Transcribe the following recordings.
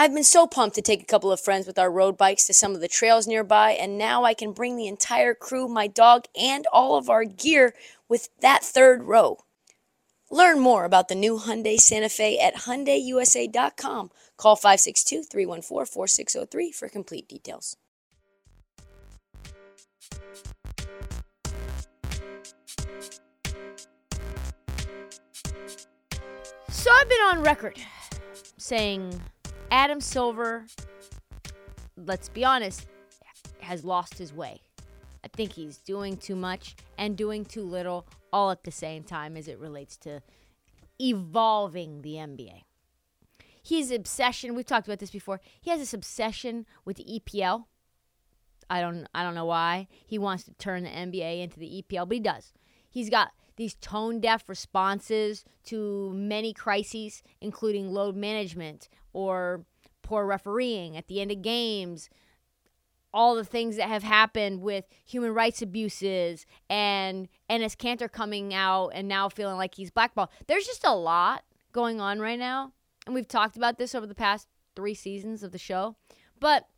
I've been so pumped to take a couple of friends with our road bikes to some of the trails nearby, and now I can bring the entire crew, my dog, and all of our gear with that third row. Learn more about the new Hyundai Santa Fe at HyundaiUSA.com. Call 562-314-4603 for complete details. So I've been on record saying Adam Silver, let's be honest, has lost his way. I think he's doing too much and doing too little all at the same time as it relates to evolving the NBA. His obsession, we've talked about this before, he has this obsession with the EPL. I don't I don't know why. He wants to turn the NBA into the EPL, but he does. He's got these tone deaf responses to many crises, including load management or poor refereeing at the end of games, all the things that have happened with human rights abuses and Enes Kanter coming out and now feeling like he's blackballed. There's just a lot going on right now. And we've talked about this over the past three seasons of the show. But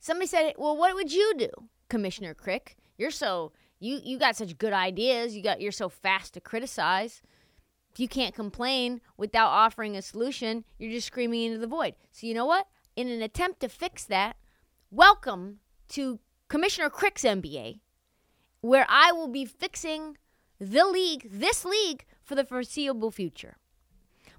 somebody said, well, what would you do, Commissioner Krick? You're so you you got such good ideas. You got you're so fast to criticize. If you can't complain without offering a solution, you're just screaming into the void. So you know what? In an attempt to fix that, welcome to Commissioner Krick's NBA where I will be fixing the league, this league, for the foreseeable future.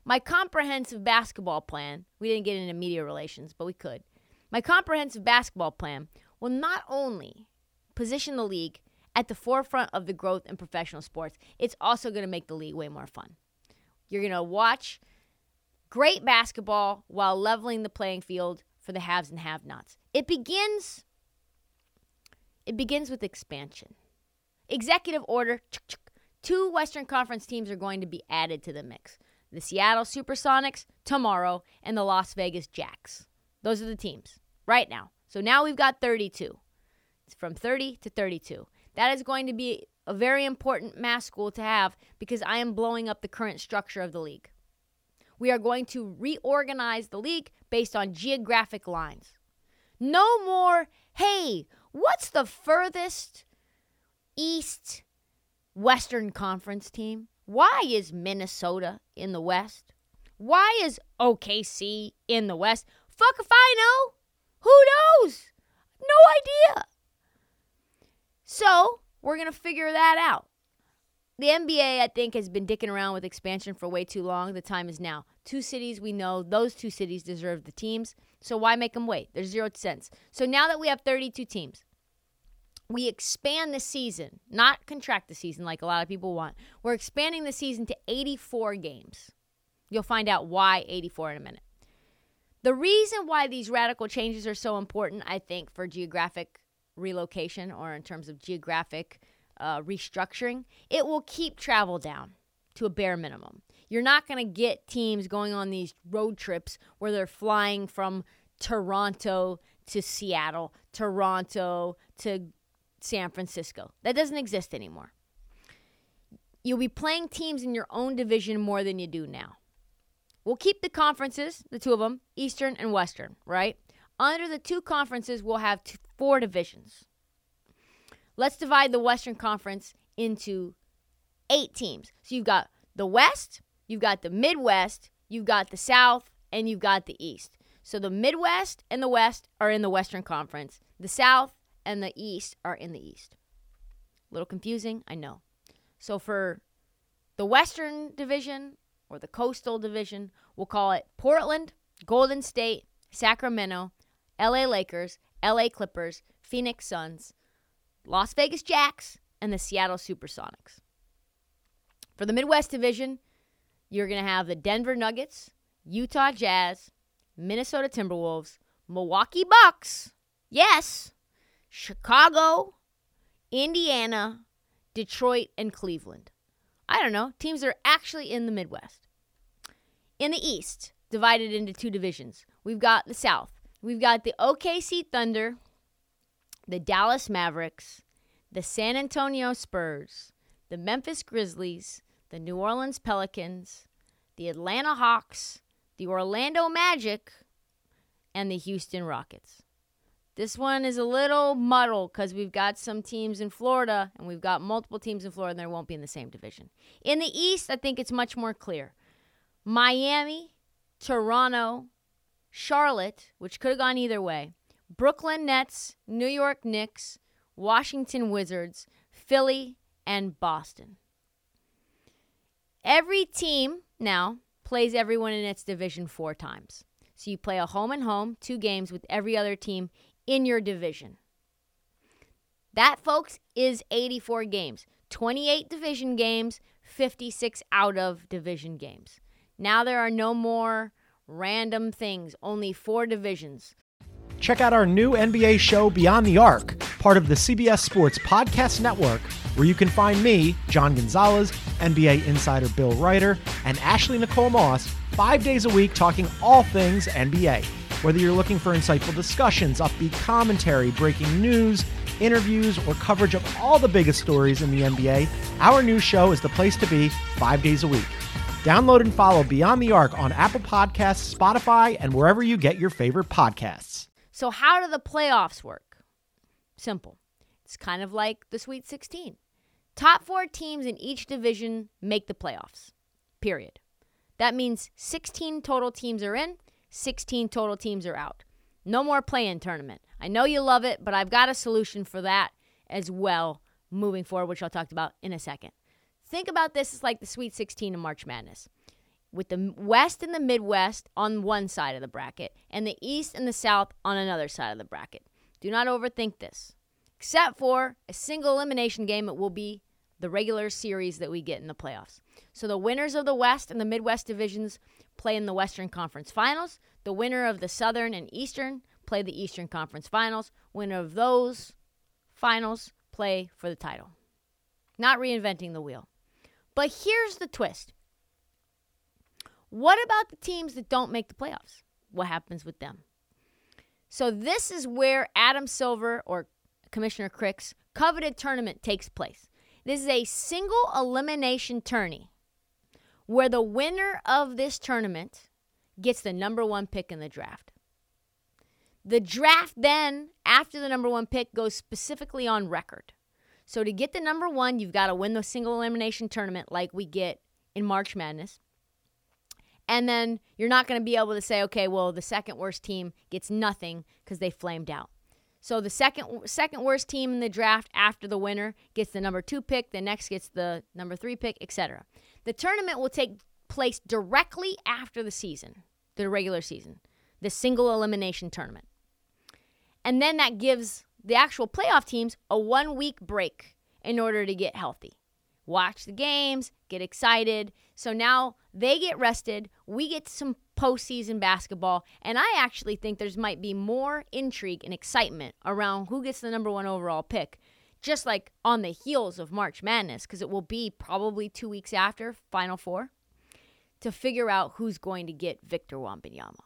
My comprehensive basketball plan, we didn't get into media relations, but we could. My comprehensive basketball plan will not only position the league at the forefront of the growth in professional sports, it's also going to make the league way more fun. You're going to watch great basketball while leveling the playing field for the haves and have-nots. It begins it begins with expansion. Executive order two Western Conference teams are going to be added to the mix. The Seattle Supersonics tomorrow and the Las Vegas Jacks. Those are the teams right now. So now we've got 32. It's from 30 to 32. That is going to be a very important mass school to have because I am blowing up the current structure of the league. We are going to reorganize the league based on geographic lines. No more, hey, what's the furthest East Western Conference team? Why is Minnesota in the West? Why is OKC in the West? Fuck if I know. Who knows? No idea. So we're to figure that out. The NBA, I think, has been dicking around with expansion for way too long. The time is now. Two cities we know, those two cities deserve the teams. So why make them wait? There's zero sense. So now that we have 32 teams, we expand the season, not contract the season like a lot of people want. We're expanding the season to 84 games. You'll find out why 84 in a minute. The reason why these radical changes are so important, I think, for geographic relocation or in terms of geographic uh, restructuring, it will keep travel down to a bare minimum. You're not going to get teams going on these road trips where they're flying from Toronto to Seattle, Toronto to San Francisco. That doesn't exist anymore. You'll be playing teams in your own division more than you do now. we'll keep the conferences, the two of them, Eastern and Western, right? Under the two conferences, we'll have two, four divisions. Let's divide the Western Conference into eight teams. So you've got the West, you've got the Midwest, you've got the South, and you've got the East. So the Midwest and the West are in the Western Conference. The South and the East are in the East. A little confusing, I know. So for the Western Division or the Coastal Division, we'll call it Portland, Golden State, Sacramento, LA Lakers, LA Clippers, Phoenix Suns, Las Vegas Jacks, and the Seattle Supersonics. For the Midwest Division, you're going to have the Denver Nuggets, Utah Jazz, Minnesota Timberwolves, Milwaukee Bucks, yes, Chicago, Indiana, Detroit, and Cleveland. I don't know, teams are actually in the Midwest. In the East, divided into two divisions, we've got the South. We've got the OKC Thunder, the Dallas Mavericks, the San Antonio Spurs, the Memphis Grizzlies, the New Orleans Pelicans, the Atlanta Hawks, the Orlando Magic, and the Houston Rockets. This one is a little muddled because we've got some teams in Florida and we've got multiple teams in Florida and they won't be in the same division. In the East, I think it's much more clear. Miami, Toronto, Charlotte, which could have gone either way, Brooklyn Nets, New York Knicks, Washington Wizards, Philly, and Boston. Every team now plays everyone in its division four times. So you play a home and home, two games with every other team in your division. That, folks, is 84 games 28 division games, 56 out of division games. Now there are no more random things, only four divisions. Check out our new NBA show, Beyond the Arc, part of the CBS Sports Podcast Network, where you can find me, John Gonzalez, NBA insider Bill Reiter, and Ashley Nicole Moss five days a week talking all things NBA. Whether you're looking for insightful discussions, upbeat commentary, breaking news, interviews, or coverage of all the biggest stories in the NBA, our new show is the place to be five days a week. Download and follow Beyond the Arc on Apple Podcasts, Spotify, and wherever you get your favorite podcasts. So, how do the playoffs work? Simple. It's kind of like the Sweet 16. Top four teams in each division make the playoffs, period. That means 16 total teams are in, 16 total teams are out. No more play in tournament. I know you love it, but I've got a solution for that as well moving forward, which I'll talk about in a second. Think about this as like the Sweet 16 of March Madness, with the West and the Midwest on one side of the bracket, and the East and the South on another side of the bracket. Do not overthink this. Except for a single elimination game, it will be the regular series that we get in the playoffs. So the winners of the West and the Midwest divisions play in the Western Conference Finals. The winner of the Southern and Eastern play the Eastern Conference Finals. Winner of those finals play for the title. Not reinventing the wheel. But here's the twist. What about the teams that don't make the playoffs? What happens with them? So this is where Adam Silver or Commissioner Krick's coveted tournament takes place. This is a single elimination tourney where the winner of this tournament gets the number one pick in the draft. The draft then, after the number one pick, goes specifically on record. So to get the number one, you've got to win the single elimination tournament like we get in March Madness. And then you're not going to be able to say, okay, well, the second worst team gets nothing because they flamed out. So the second second worst team in the draft after the winner gets the number two pick, the next gets the number three pick, etc. The tournament will take place directly after the season, the regular season, the single elimination tournament. And then that gives the actual playoff teams a one week break in order to get healthy. Watch the games, get excited. So now they get rested. We get some postseason basketball. And I actually think there's might be more intrigue and excitement around who gets the number one overall pick, just like on the heels of March Madness, because it will be probably two weeks after Final Four to figure out who's going to get Victor Wembanyama.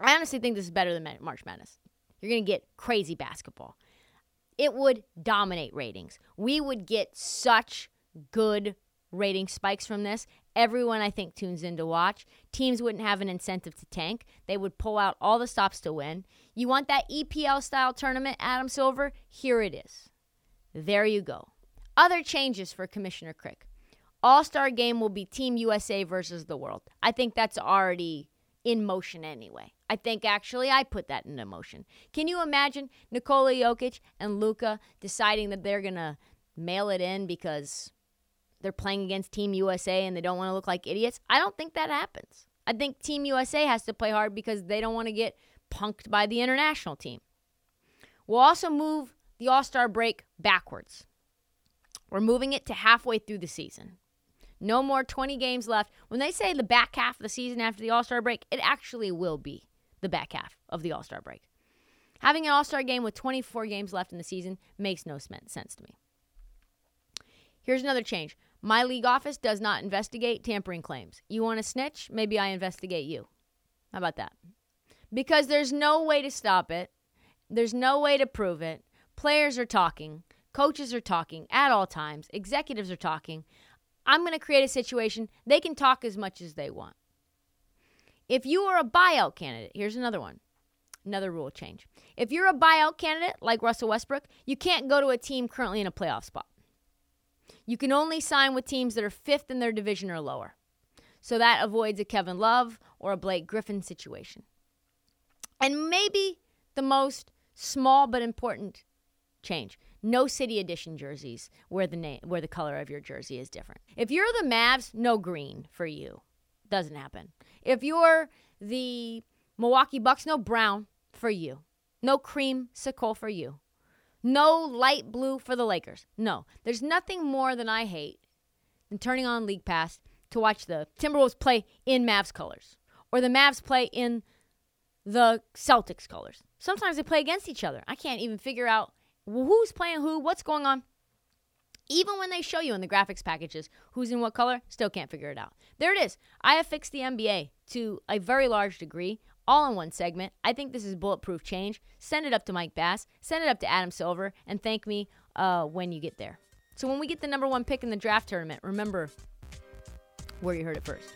I honestly think this is better than March Madness. You're going to get crazy basketball. It would dominate ratings. We would get such good rating spikes from this, Everyone, I think, tunes in to watch. Teams wouldn't have an incentive to tank. They would pull out all the stops to win. You want that EPL style tournament, Adam Silver? Here it is. There you go. Other changes for Commissioner Krick. All Star game will be Team USA versus the world. I think that's already in motion anyway. I think actually I put that into motion. Can you imagine Nikola Jokic and Luka deciding that they're going to mail it in because they're playing against Team USA and they don't want to look like idiots? I don't think that happens. I think Team USA has to play hard because they don't want to get punked by the international team. We'll also move the All Star break backwards. We're moving it to halfway through the season. No more 20 games left. When they say the back half of the season after the All Star break, it actually will be the back half of the All Star break. Having an All Star game with 24 games left in the season makes no sense to me. Here's another change my league office does not investigate tampering claims. You want to snitch? Maybe I investigate you. How about that? Because there's no way to stop it, there's no way to prove it. Players are talking, coaches are talking at all times, executives are talking. I'm going to create a situation they can talk as much as they want. If you are a buyout candidate, here's another one. Another rule change. If you're a buyout candidate like Russell Westbrook, you can't go to a team currently in a playoff spot. You can only sign with teams that are fifth in their division or lower. So that avoids a Kevin Love or a Blake Griffin situation. And maybe the most small but important change no city edition jerseys where the name where the color of your jersey is different. If you're the Mavs, no green for you. Doesn't happen. If you're the Milwaukee Bucks, no brown for you. No cream sickle for you. No light blue for the Lakers. No. There's nothing more than I hate than turning on League Pass to watch the Timberwolves play in Mavs colors or the Mavs play in the Celtics colors. Sometimes they play against each other. I can't even figure out who's playing who, what's going on. Even when they show you in the graphics packages who's in what color, still can't figure it out. There it is. I have fixed the NBA to a very large degree, all in one segment. I think this is bulletproof change. Send it up to Mike Bass, send it up to Adam Silver, and thank me uh, when you get there. So when we get the number one pick in the draft tournament, remember where you heard it first.